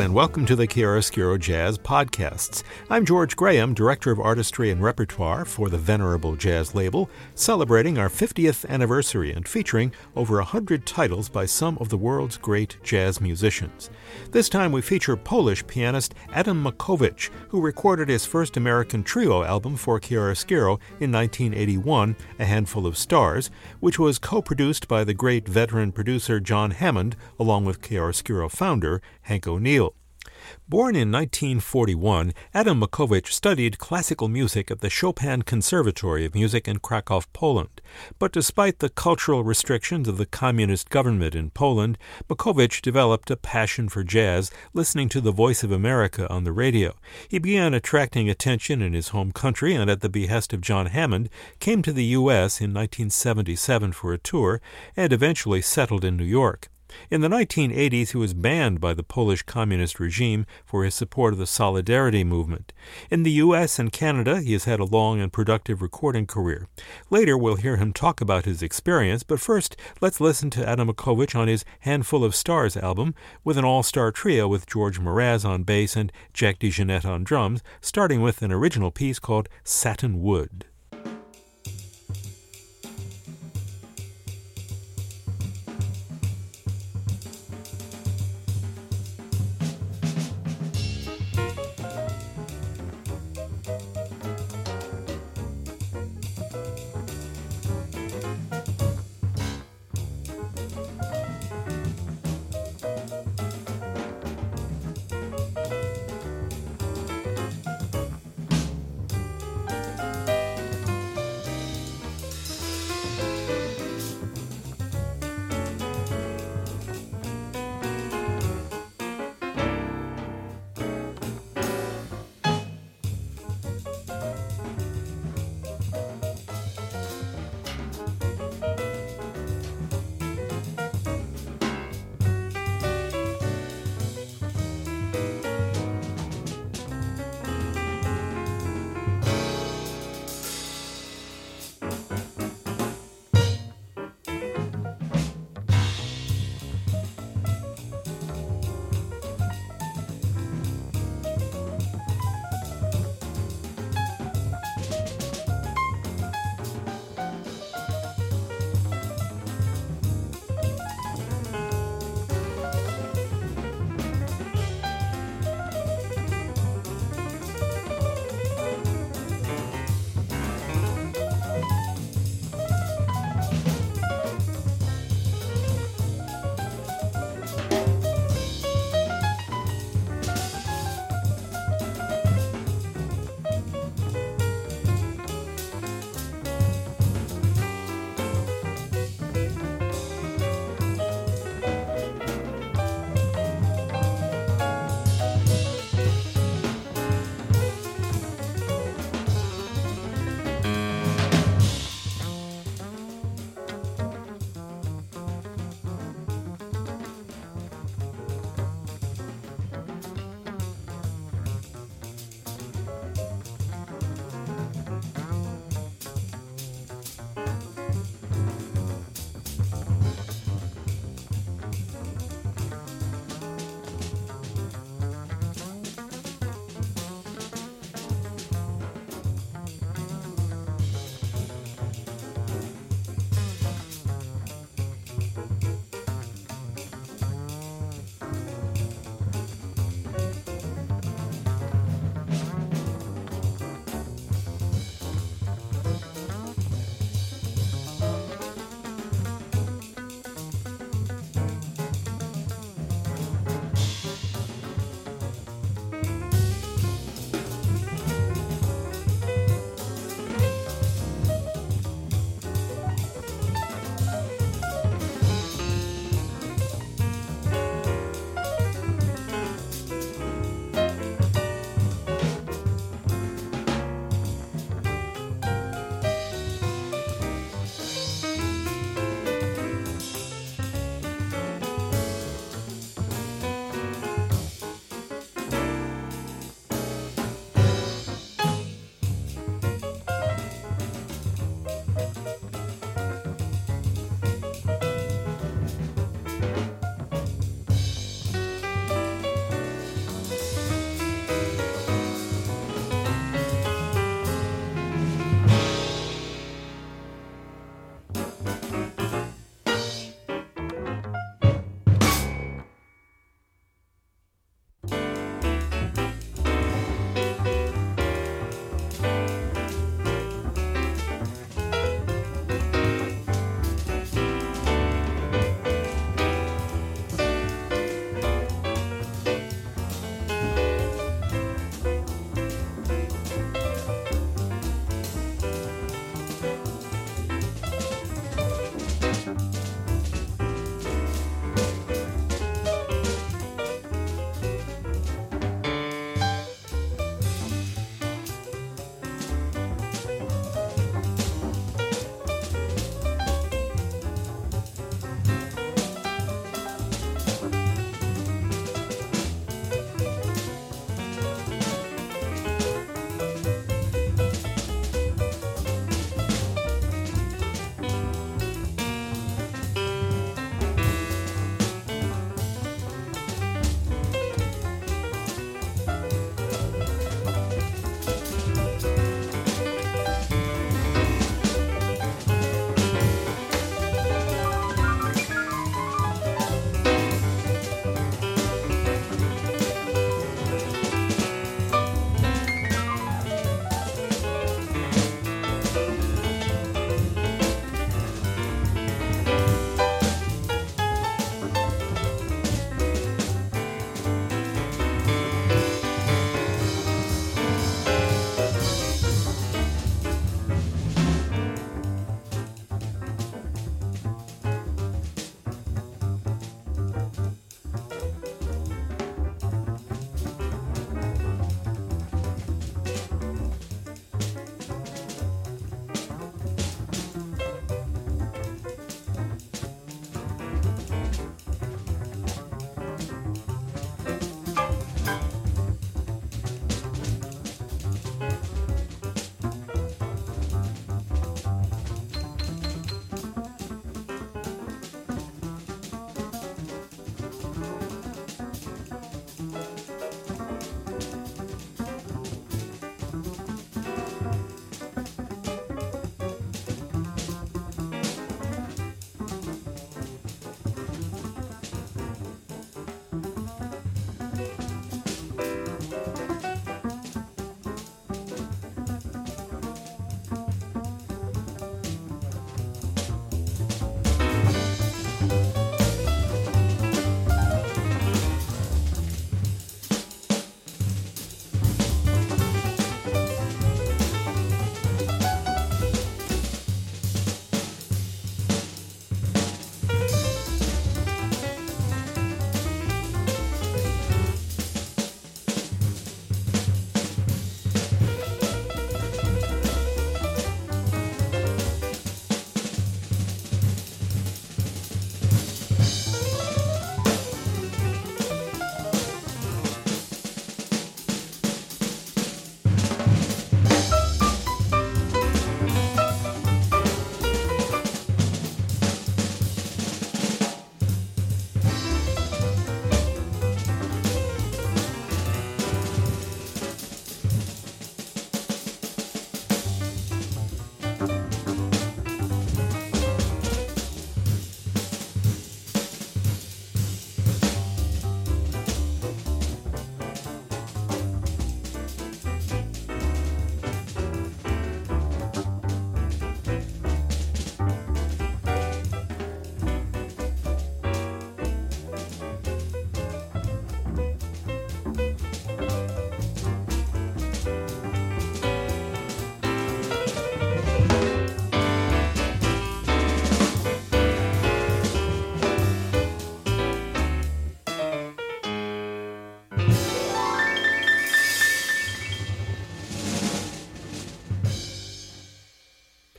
And welcome to the Chiaroscuro Jazz Podcasts. I'm George Graham, Director of Artistry and Repertoire for the Venerable Jazz label, celebrating our 50th anniversary and featuring over 100 titles by some of the world's great jazz musicians. This time we feature Polish pianist Adam Makowicz, who recorded his first American trio album for Chiaroscuro in 1981, A Handful of Stars, which was co produced by the great veteran producer John Hammond along with Chiaroscuro founder Hank O'Neill. Born in 1941, Adam Makowicz studied classical music at the Chopin Conservatory of Music in Krakow, Poland. But despite the cultural restrictions of the communist government in Poland, Makowicz developed a passion for jazz, listening to the Voice of America on the radio. He began attracting attention in his home country and, at the behest of John Hammond, came to the U.S. in 1977 for a tour and eventually settled in New York. In the 1980s, he was banned by the Polish communist regime for his support of the Solidarity movement. In the U.S. and Canada, he has had a long and productive recording career. Later, we'll hear him talk about his experience, but first, let's listen to Adam Makowicz on his Handful of Stars album, with an all star trio with George Mraz on bass and Jack DeJohnette on drums, starting with an original piece called Satin Wood.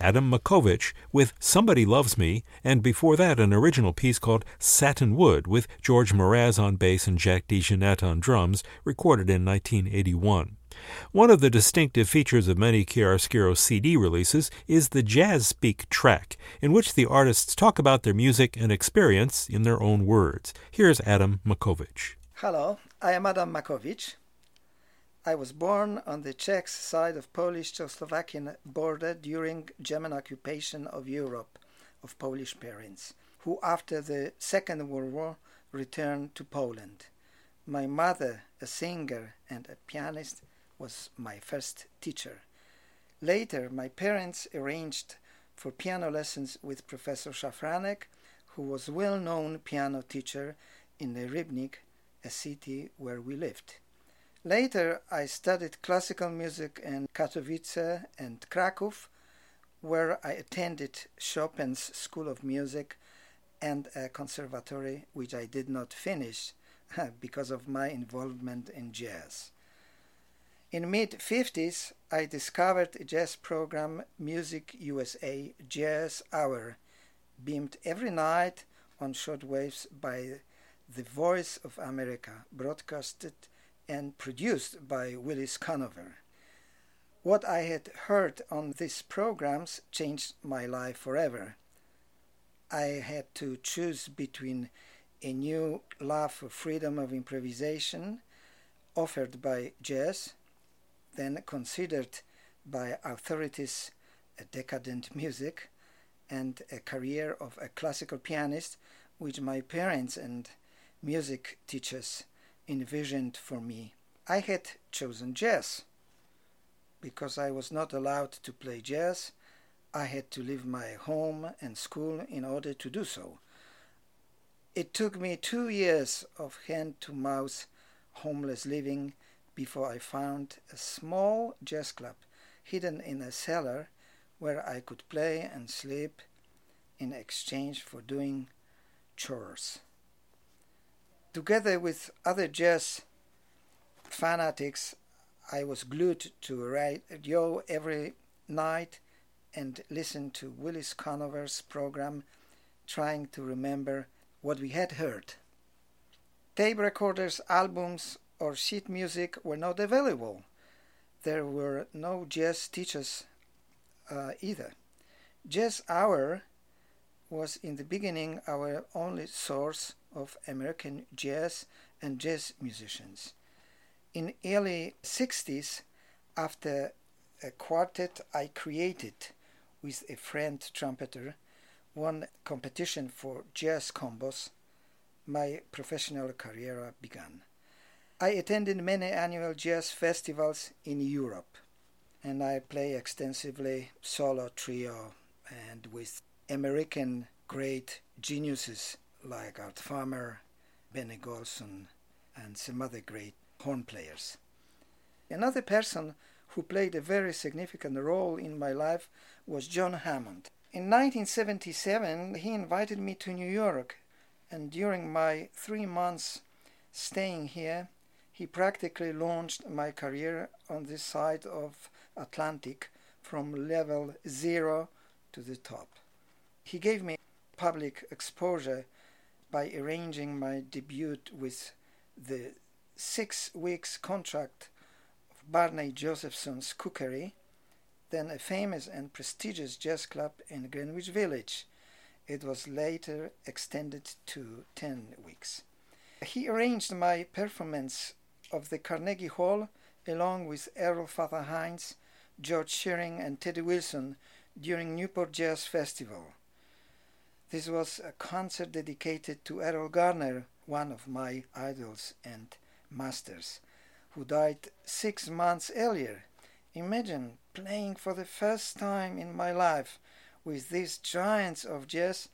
Adam Makowicz with Somebody Loves Me, and before that an original piece called Satin Wood with George Mraz on bass and Jack DeJohnette on drums, recorded in 1981. One of the distinctive features of many Chiaroscuro CD releases is the Jazz Speak track, in which the artists talk about their music and experience in their own words. Here's Adam Makowicz. Hello, I am Adam Makowicz. I was born on the Czech side of Polish-Czechoslovakian border during German occupation of Europe of Polish parents, who after the Second World War returned to Poland. My mother, a singer and a pianist, was my first teacher. Later, my parents arranged for piano lessons with Professor Szafranek, who was well-known piano teacher in the Rybnik, a city where we lived. Later, I studied classical music in Katowice and Krakow, where I attended Chopin's School of Music and a conservatory, which I did not finish because of my involvement in jazz. In mid 50s, I discovered a jazz program Music USA Jazz Hour, beamed every night on shortwaves by the Voice of America, broadcasted and produced by Willis Conover. What I had heard on these programs changed my life forever. I had to choose between a new love for freedom of improvisation offered by jazz, then considered by authorities a decadent music, and a career of a classical pianist, which my parents and music teachers envisioned for me. I had chosen jazz. Because I was not allowed to play jazz, I had to leave my home and school in order to do so. It took me two years of hand to mouth homeless living before I found a small jazz club hidden in a cellar where I could play and sleep in exchange for doing chores together with other jazz fanatics, I was glued to radio every night and listened to Willis Conover's program, trying to remember what we had heard. Tape recorders, albums, or sheet music were not available. There were no jazz teachers uh, either. Jazz Hour was in the beginning our only source of American jazz and jazz musicians. In early 60s, after a quartet I created with a friend trumpeter, won competition for jazz combos, my professional career began. I attended many annual jazz festivals in Europe, and I play extensively solo trio and with American great geniuses like Art Farmer, Benny Golson, and some other great horn players. Another person who played a very significant role in my life was John Hammond. In 1977, he invited me to New York, and during my three months staying here, he practically launched my career on this side of Atlantic from level zero to the top. He gave me public exposure by arranging my debut with the six weeks contract of Barney Josephson's Cookery, then a famous and prestigious jazz club in Greenwich Village. It was later extended to 10 weeks. He arranged my performance of the Carnegie Hall along with Earl Fatha Hines, George Shearing, and Teddy Wilson during Newport Jazz Festival. This was a concert dedicated to Erroll Garner, one of my idols and masters, who died six months earlier. Imagine playing for the first time in my life with these giants of jazz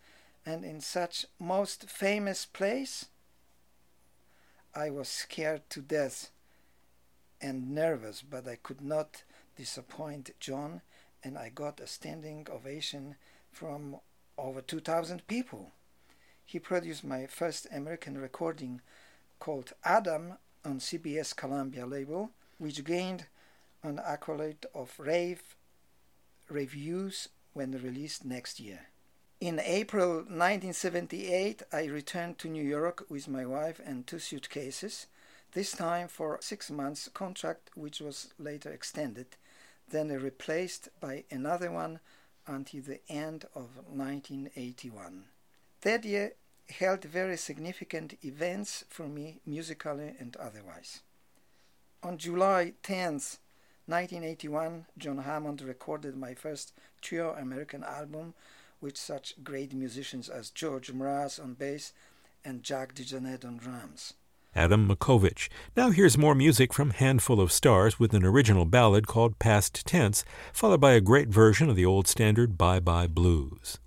and in such most famous place. I was scared to death and nervous, but I could not disappoint John, and I got a standing ovation from over 2,000 people. He produced my first American recording called Adam on CBS Columbia label, which gained an accolade of rave reviews when released next year. In April 1978, I returned to New York with my wife and two suitcases, this time for six months contract which was later extended, then replaced by another one until the end of 1981. That year held very significant events for me musically and otherwise. On July 10th, 1981, John Hammond recorded my first trio American album with such great musicians as George Mraz on bass and Jack DeJohnette on drums. Adam Makowicz. Now here's more music from Handful of Stars with an original ballad called Past Tense, followed by a great version of the old standard Bye Bye Blues.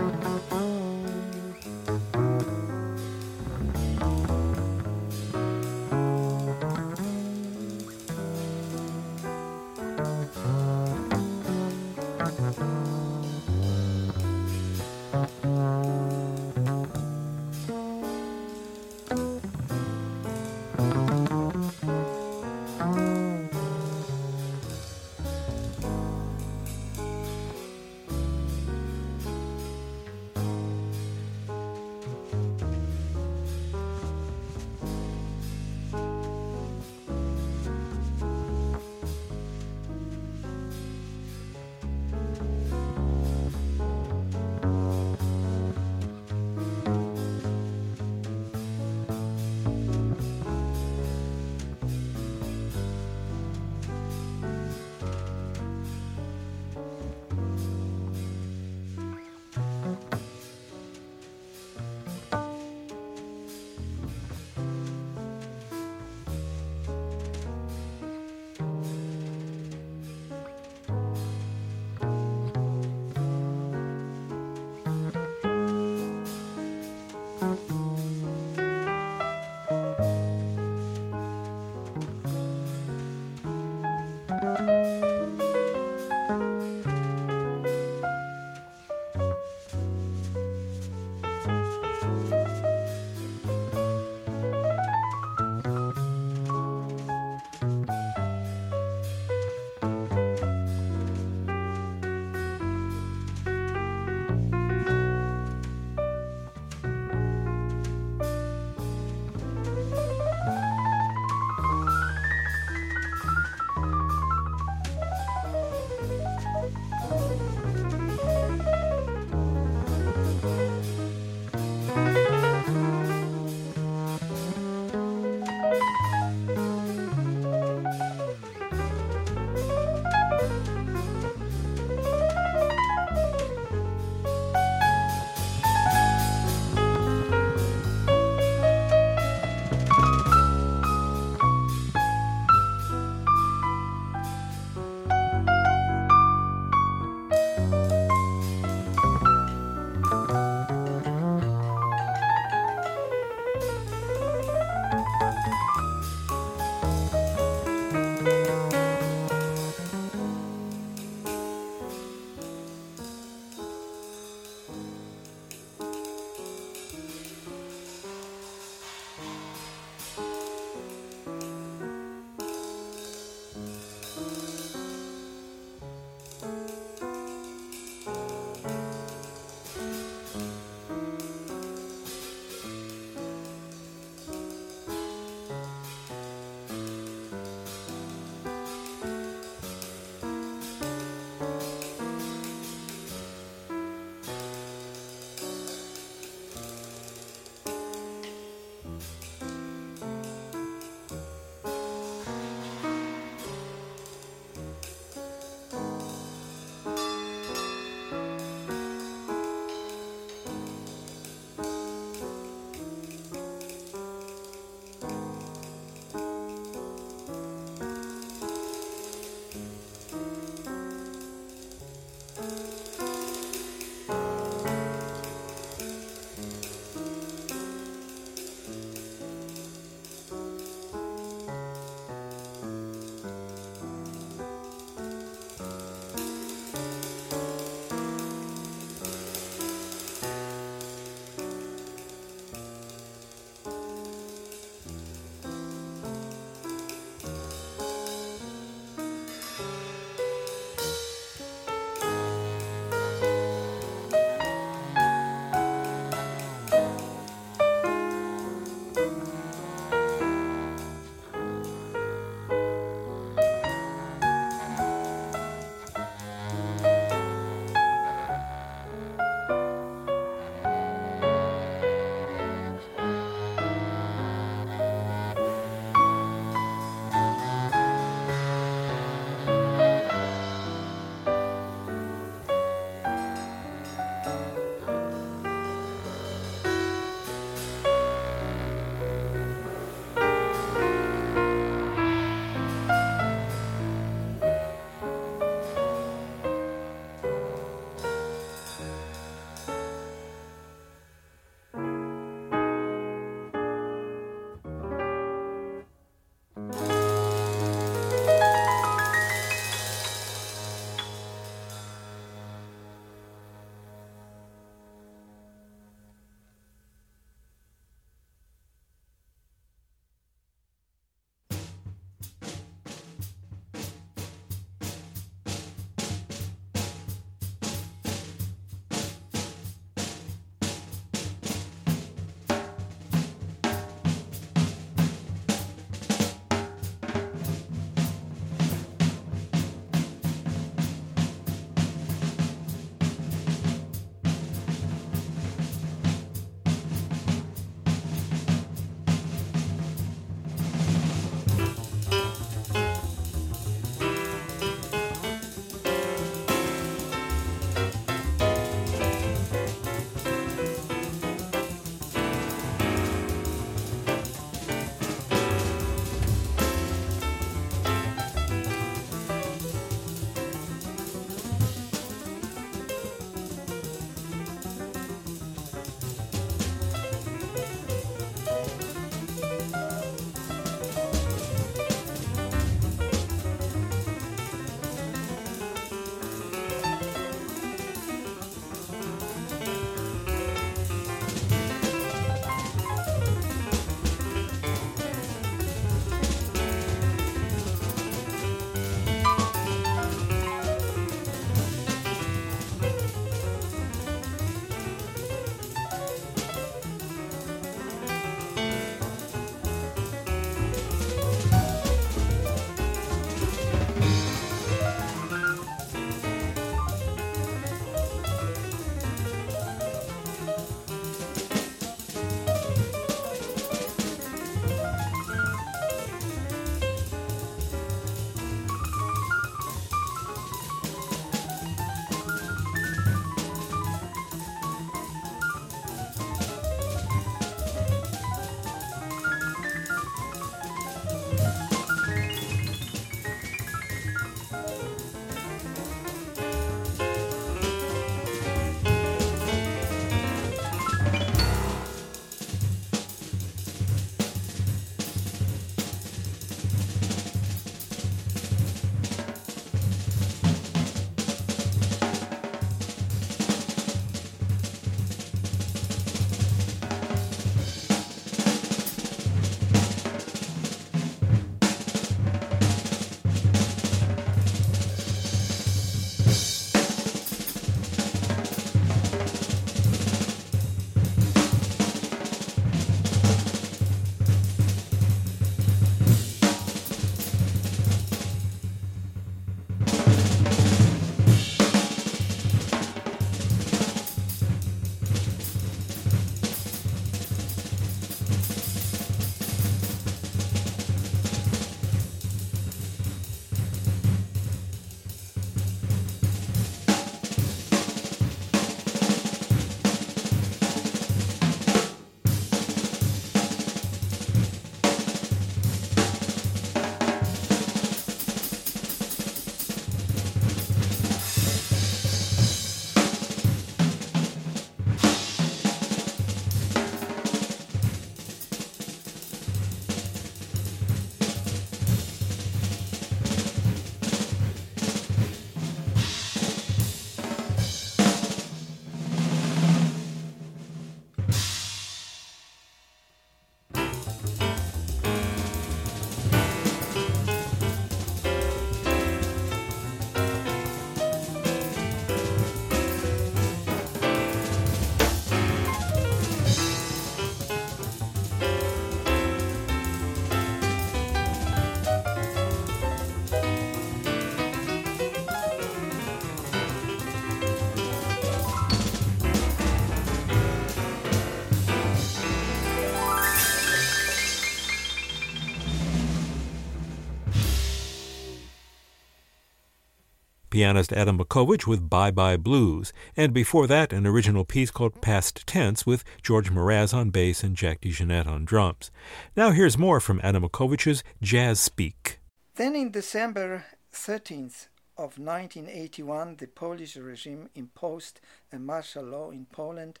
Pianist Adam Makowicz with Bye Bye Blues, and before that, an original piece called Past Tense with George Mraz on bass and Jack DeJohnette on drums. Now here's more from Adam Makowicz's Jazz Speak. Then in December 13th of 1981, the Polish regime imposed a martial law in Poland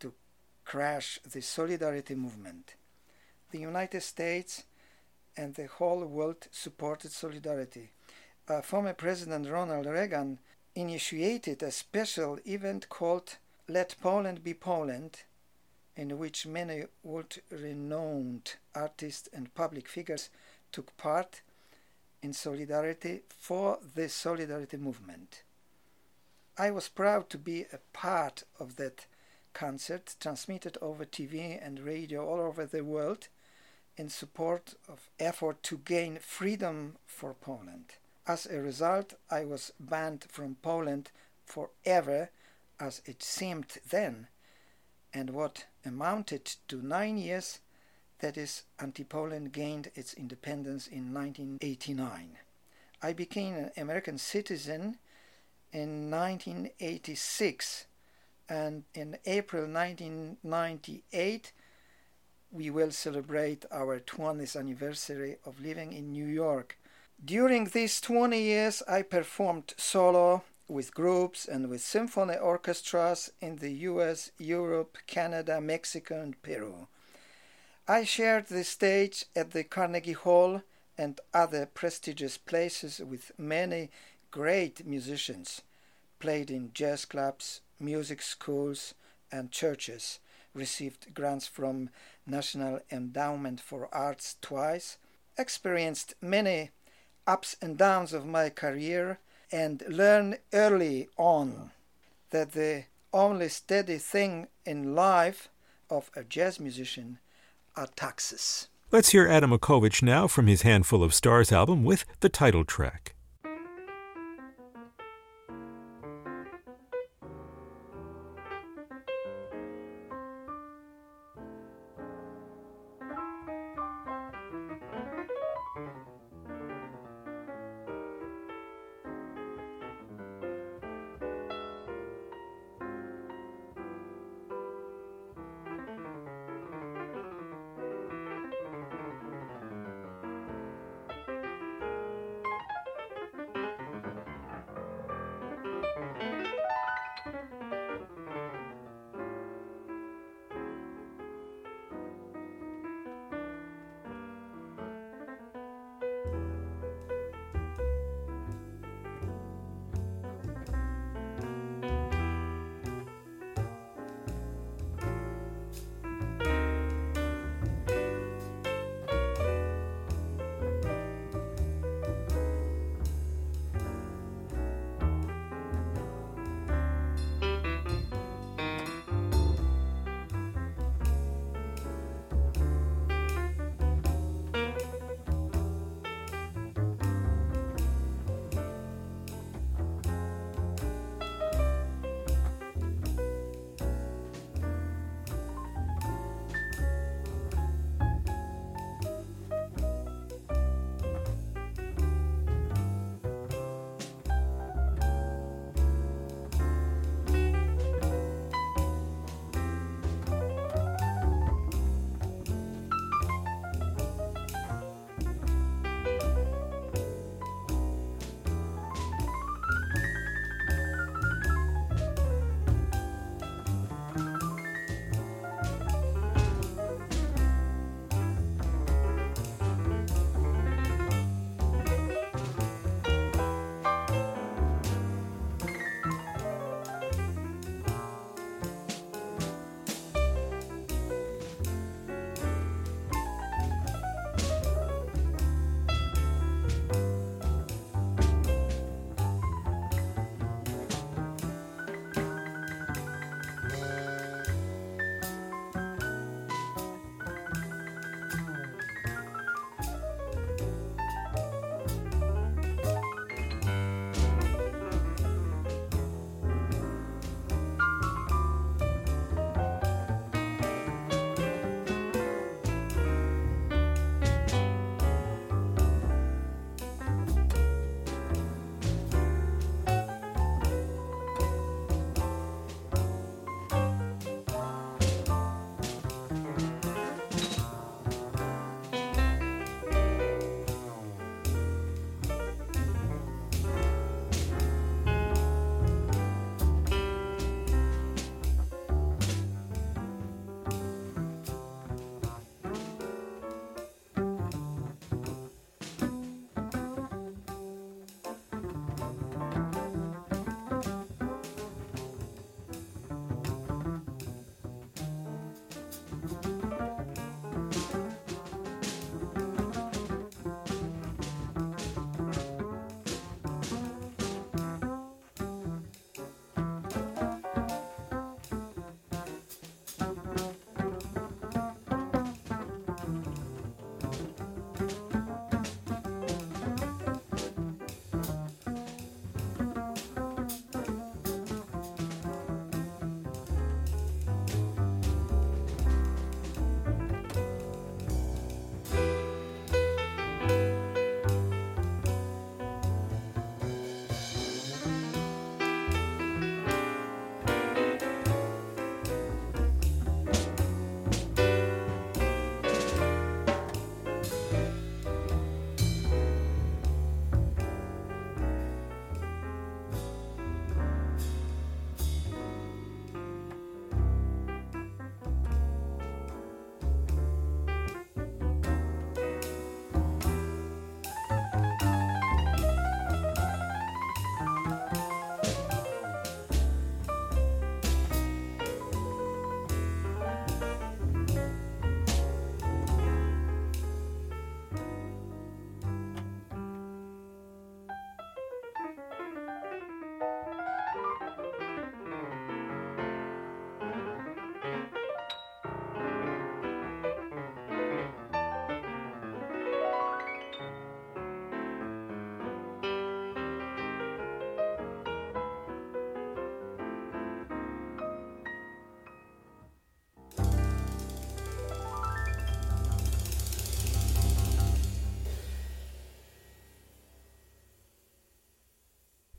to crash the solidarity movement. The United States and the whole world supported solidarity. Uh, former President Ronald Reagan initiated a special event called Let Poland Be Poland, in which many world renowned artists and public figures took part in solidarity for the solidarity movement. I was proud to be a part of that concert transmitted over TV and radio all over the world in support of effort to gain freedom for Poland. As a result, I was banned from Poland forever, as it seemed then, and what amounted to nine years, that is, anti Poland gained its independence in 1989. I became an American citizen in 1986, and in April 1998, we will celebrate our 20th anniversary of living in New York. During these 20 years, I performed solo with groups and with symphony orchestras in the US, Europe, Canada, Mexico, and Peru. I shared the stage at the Carnegie Hall and other prestigious places with many great musicians, played in jazz clubs, music schools, and churches, received grants from National Endowment for Arts twice, experienced many ups and downs of my career, and learned early on that the only steady thing in life of a jazz musician are taxes. Let's hear Adam Makowicz now from his Handful of Stars album with the title track.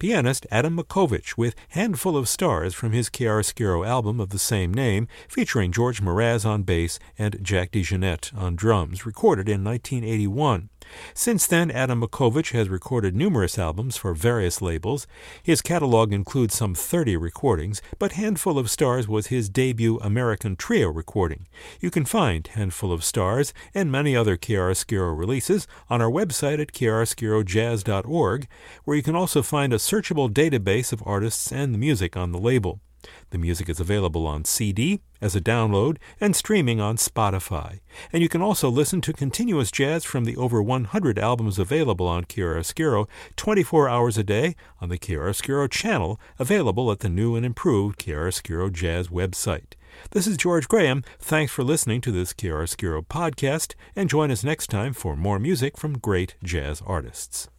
Pianist Adam Makowicz with Handful of Stars from his chiaroscuro album of the same name, featuring George Mraz on bass and Jack DeJohnette on drums, recorded in 1981. Since then, Adam Makowicz has recorded numerous albums for various labels. His catalog includes some 30 recordings, but Handful of Stars was his debut American trio recording. You can find Handful of Stars and many other chiaroscuro releases on our website at chiaroscurojazz.org, where you can also find a searchable database of artists and the music on the label. The music is available on CD, as a download, and streaming on Spotify. And you can also listen to continuous jazz from the over 100 albums available on Chiaroscuro 24 hours a day on the Chiaroscuro channel, available at the new and improved Chiaroscuro Jazz website. This is George Graham. Thanks for listening to this Chiaroscuro podcast, and join us next time for more music from great jazz artists.